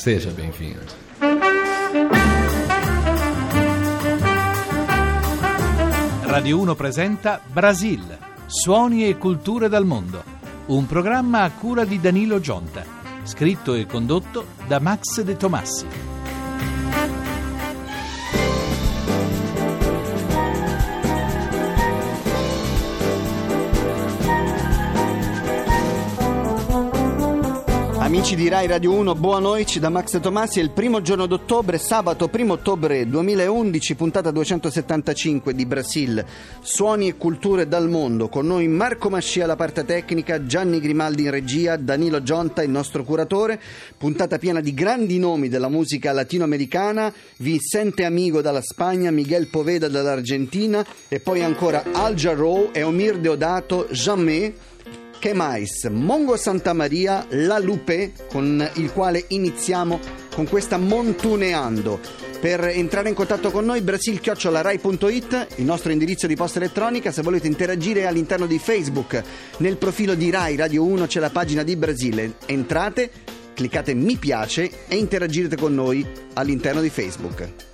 Seja bem-vindo. Radio 1 presenta Brasil, suoni e culture dal mondo. Un programma a cura di Danilo Gionta, scritto e condotto da Max De Tomassi. Amici di Rai Radio 1, buona noite da Max Tomassi. È il primo giorno d'ottobre, sabato 1 ottobre 2011, puntata 275 di Brasil. Suoni e culture dal mondo. Con noi Marco Mascia alla parte tecnica, Gianni Grimaldi in regia, Danilo Gionta il nostro curatore. Puntata piena di grandi nomi della musica latinoamericana. Vicente Amigo dalla Spagna, Miguel Poveda dall'Argentina e poi ancora Al Jarreau e Omir Deodato, Jamais che mais? Mongo Santa Maria, La Lupe, con il quale iniziamo con questa Montuneando. Per entrare in contatto con noi, brasilchiocciolarai.it, il nostro indirizzo di posta elettronica. Se volete interagire all'interno di Facebook, nel profilo di Rai Radio 1 c'è la pagina di Brasile. Entrate, cliccate mi piace e interagirete con noi all'interno di Facebook.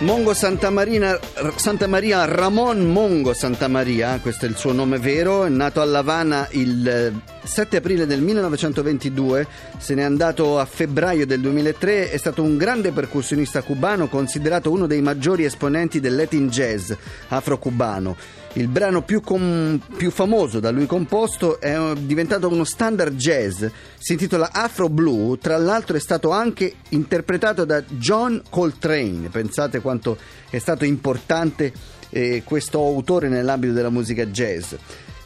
Mongo Santa, Marina, Santa Ramon Mongo Santa Maria, questo è il suo nome vero, è nato a Lavana il 7 aprile del 1922, se n'è andato a febbraio del 2003, è stato un grande percussionista cubano considerato uno dei maggiori esponenti del Latin jazz afro-cubano. Il brano più, com- più, famoso da lui composto è diventato uno standard jazz, si intitola Afro Blue, tra l'altro è stato anche interpretato da John Coltrane, pensate quanto è stato importante eh, questo autore nell'ambito della musica jazz.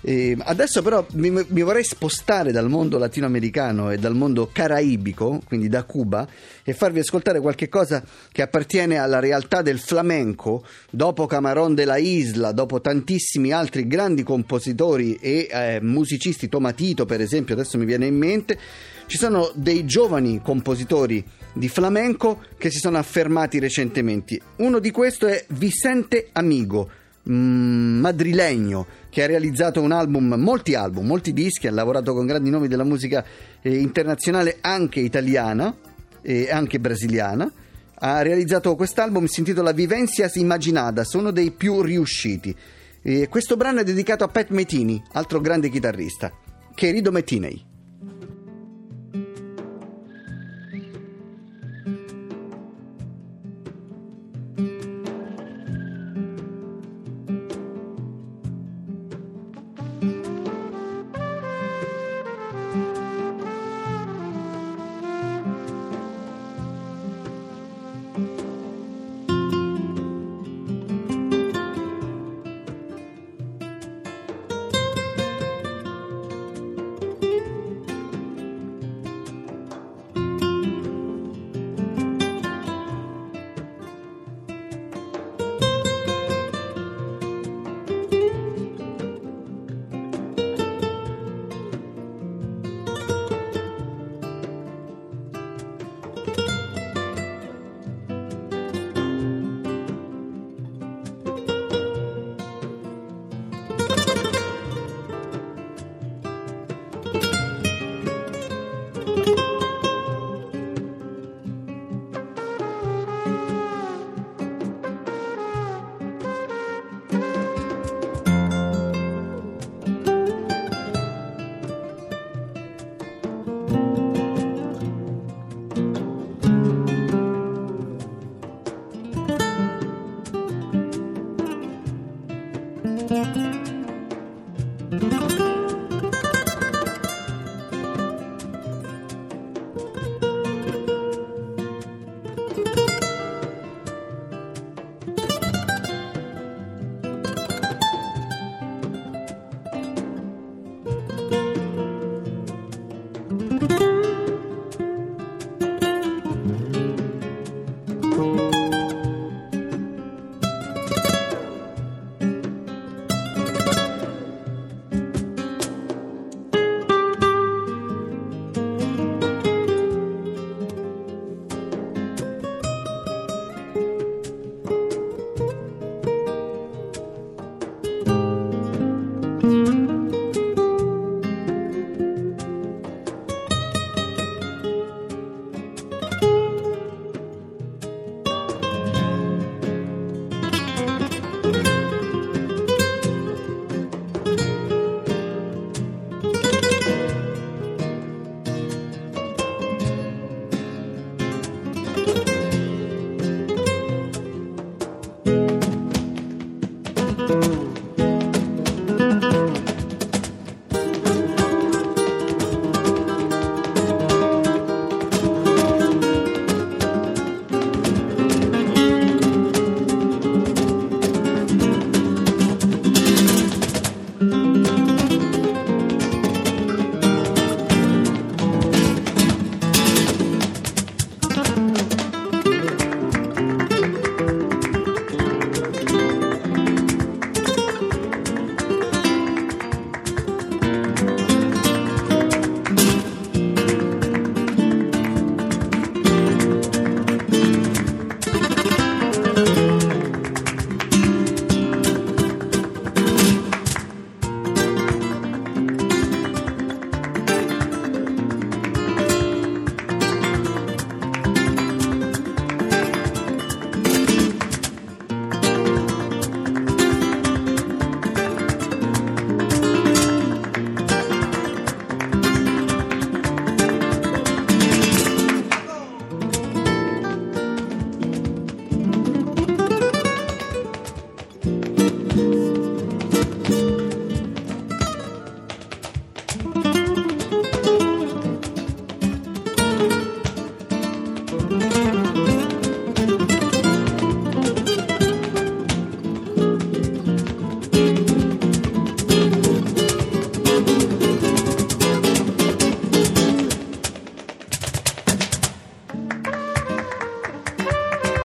Eh, adesso però mi, mi, vorrei spostare dal mondo latinoamericano e dal mondo caraibico, quindi da Cuba, e farvi ascoltare qualche cosa che appartiene alla realtà del flamenco, dopo Camarón de la Isla, dopo tantissimi altri grandi compositori e eh, musicisti, Tomatito per esempio, adesso mi viene in mente, ci sono dei giovani compositori di flamenco che si sono affermati recentemente. Uno di questi è Vicente Amigo madrilegno che ha realizzato un album, molti album, molti dischi, ha lavorato con grandi nomi della musica eh, internazionale anche italiana e anche brasiliana. Ha realizzato quest'album, si intitola Vivencias Imaginadas, uno dei più riusciti. E questo brano è dedicato a Pat Metini, altro grande chitarrista. Querido Metinei.